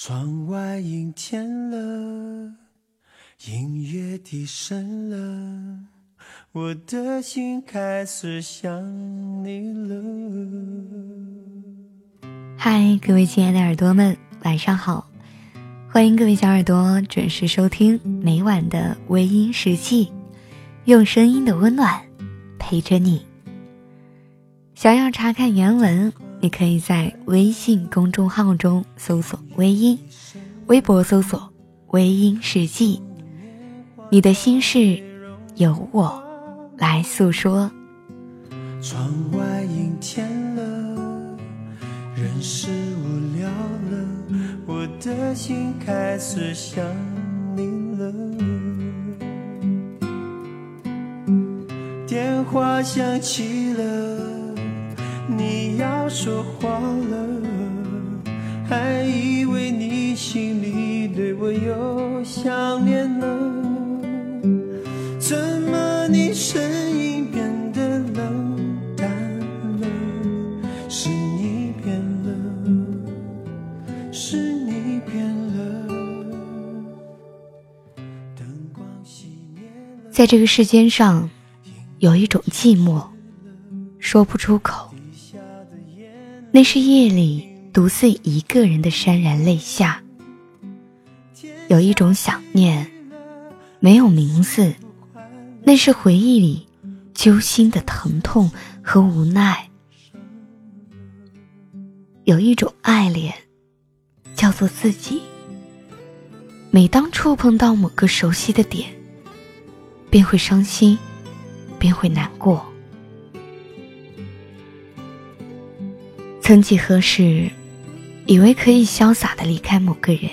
窗外阴天了，音乐低声了，我的心开始想你了。嗨，各位亲爱的耳朵们，晚上好！欢迎各位小耳朵准时收听每晚的微音时记，用声音的温暖陪着你。想要查看原文。你可以在微信公众号中搜索“微音”，微博搜索“微音世纪”。你的心事由我来诉说。窗外阴天了，人是无聊了，我的心开始想你了。电话响起。你要说话了，还以为你心里对我有想念了。怎么你声音变得冷淡了？是你变了，是你变了。灯光熄灭了。在这个世间上，有一种寂寞，说不出口。那是夜里独自一个人的潸然泪下，有一种想念，没有名字，那是回忆里揪心的疼痛和无奈。有一种爱恋，叫做自己。每当触碰到某个熟悉的点，便会伤心，便会难过。曾几何时，以为可以潇洒的离开某个人、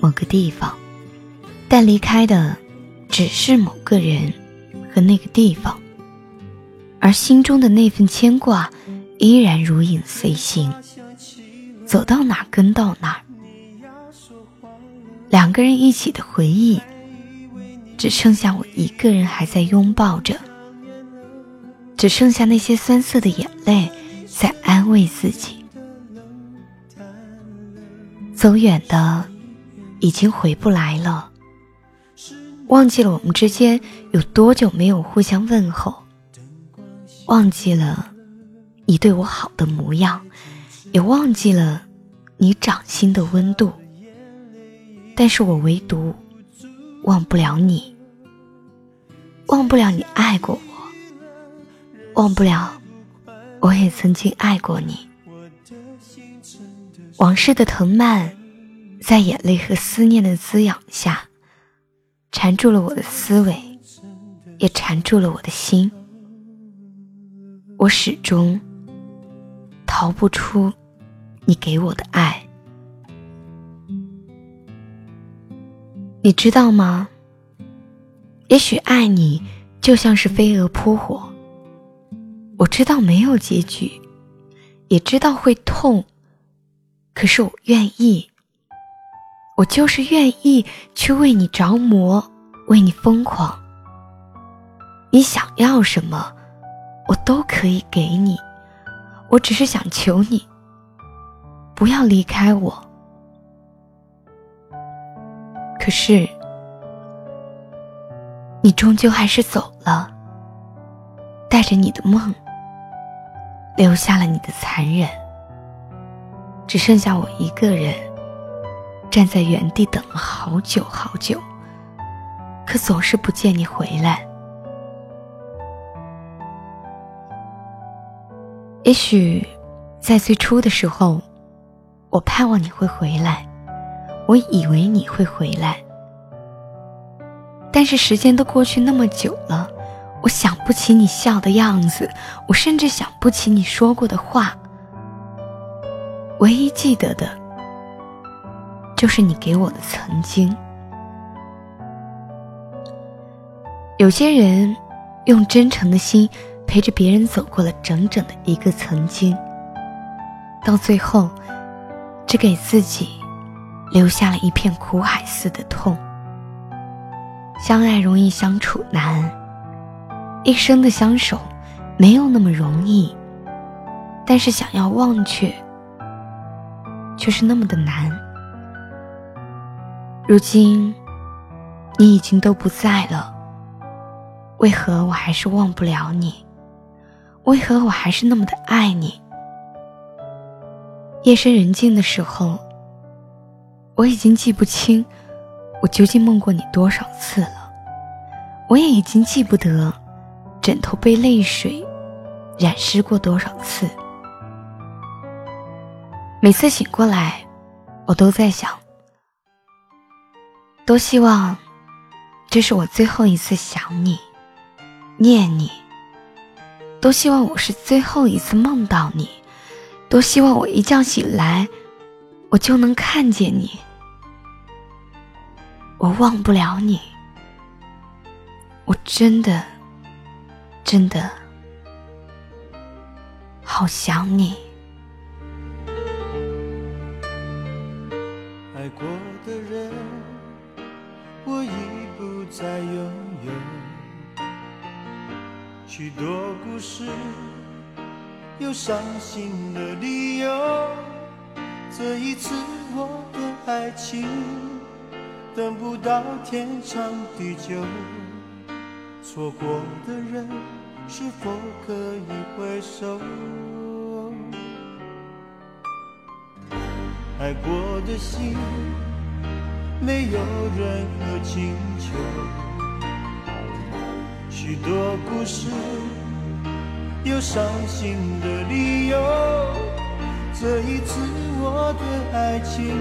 某个地方，但离开的只是某个人和那个地方，而心中的那份牵挂依然如影随形，走到哪跟到哪。两个人一起的回忆，只剩下我一个人还在拥抱着，只剩下那些酸涩的眼泪。在安慰自己，走远的已经回不来了。忘记了我们之间有多久没有互相问候，忘记了你对我好的模样，也忘记了你掌心的温度。但是我唯独忘不了你，忘不了你爱过我，忘不了。我也曾经爱过你，往事的藤蔓，在眼泪和思念的滋养下，缠住了我的思维，也缠住了我的心。我始终逃不出你给我的爱，你知道吗？也许爱你就像是飞蛾扑火。我知道没有结局，也知道会痛，可是我愿意，我就是愿意去为你着魔，为你疯狂。你想要什么，我都可以给你。我只是想求你，不要离开我。可是，你终究还是走了，带着你的梦。留下了你的残忍，只剩下我一个人站在原地等了好久好久，可总是不见你回来。也许在最初的时候，我盼望你会回来，我以为你会回来，但是时间都过去那么久了。我想不起你笑的样子，我甚至想不起你说过的话。唯一记得的，就是你给我的曾经。有些人用真诚的心陪着别人走过了整整的一个曾经，到最后，只给自己留下了一片苦海似的痛。相爱容易相处难。一生的相守，没有那么容易，但是想要忘却，却是那么的难。如今你已经都不在了，为何我还是忘不了你？为何我还是那么的爱你？夜深人静的时候，我已经记不清我究竟梦过你多少次了，我也已经记不得枕头被泪水染湿过多少次。每次醒过来，我都在想，多希望这是我最后一次想你、念你。都希望我是最后一次梦到你，都希望我一觉醒来，我就能看见你。我忘不了你，我真的，真的好想你。爱过的人，我已不再拥有。许多故事有伤心的理由，这一次我的爱情等不到天长地久，错过的人是否可以回首？爱过的心没有任何请求。许多故事有伤心的理由，这一次我的爱情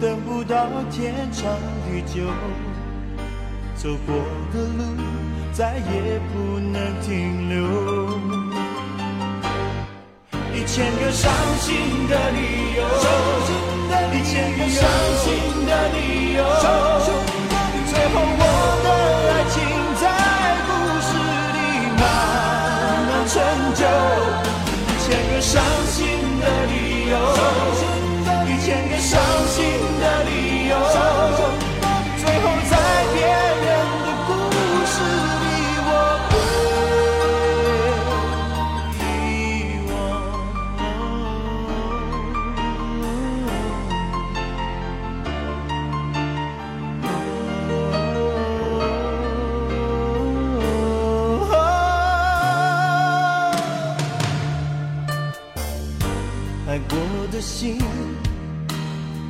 等不到天长地久，走过的路再也不能停留。一千个伤心的理由，心，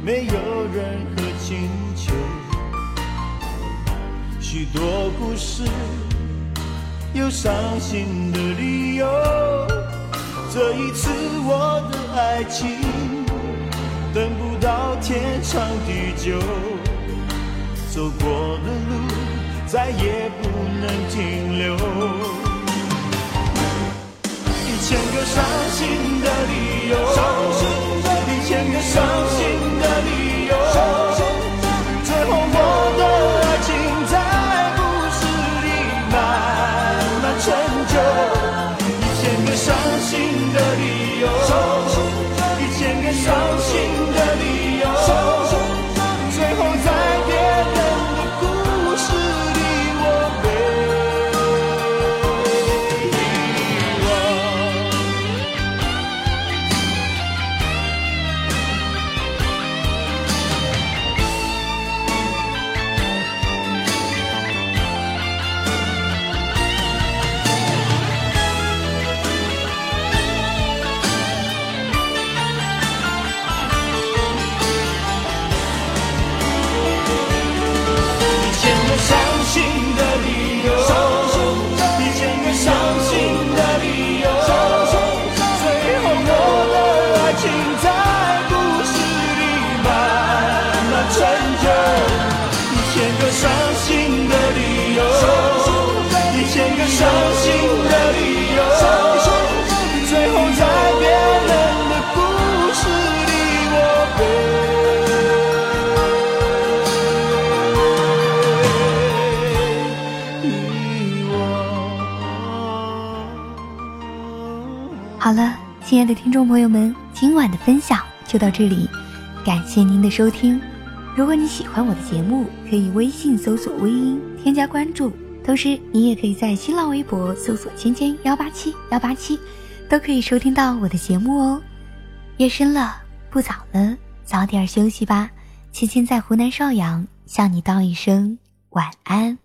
没有任何请求。许多故事有伤心的理由。这一次我的爱情等不到天长地久，走过的路再也不能停留。一千个伤心的理由，一千个伤心亲爱的听众朋友们，今晚的分享就到这里，感谢您的收听。如果你喜欢我的节目，可以微信搜索“微音”添加关注，同时你也可以在新浪微博搜索“芊芊幺八七幺八七”，都可以收听到我的节目哦。夜深了，不早了，早点休息吧。青青在湖南邵阳向你道一声晚安。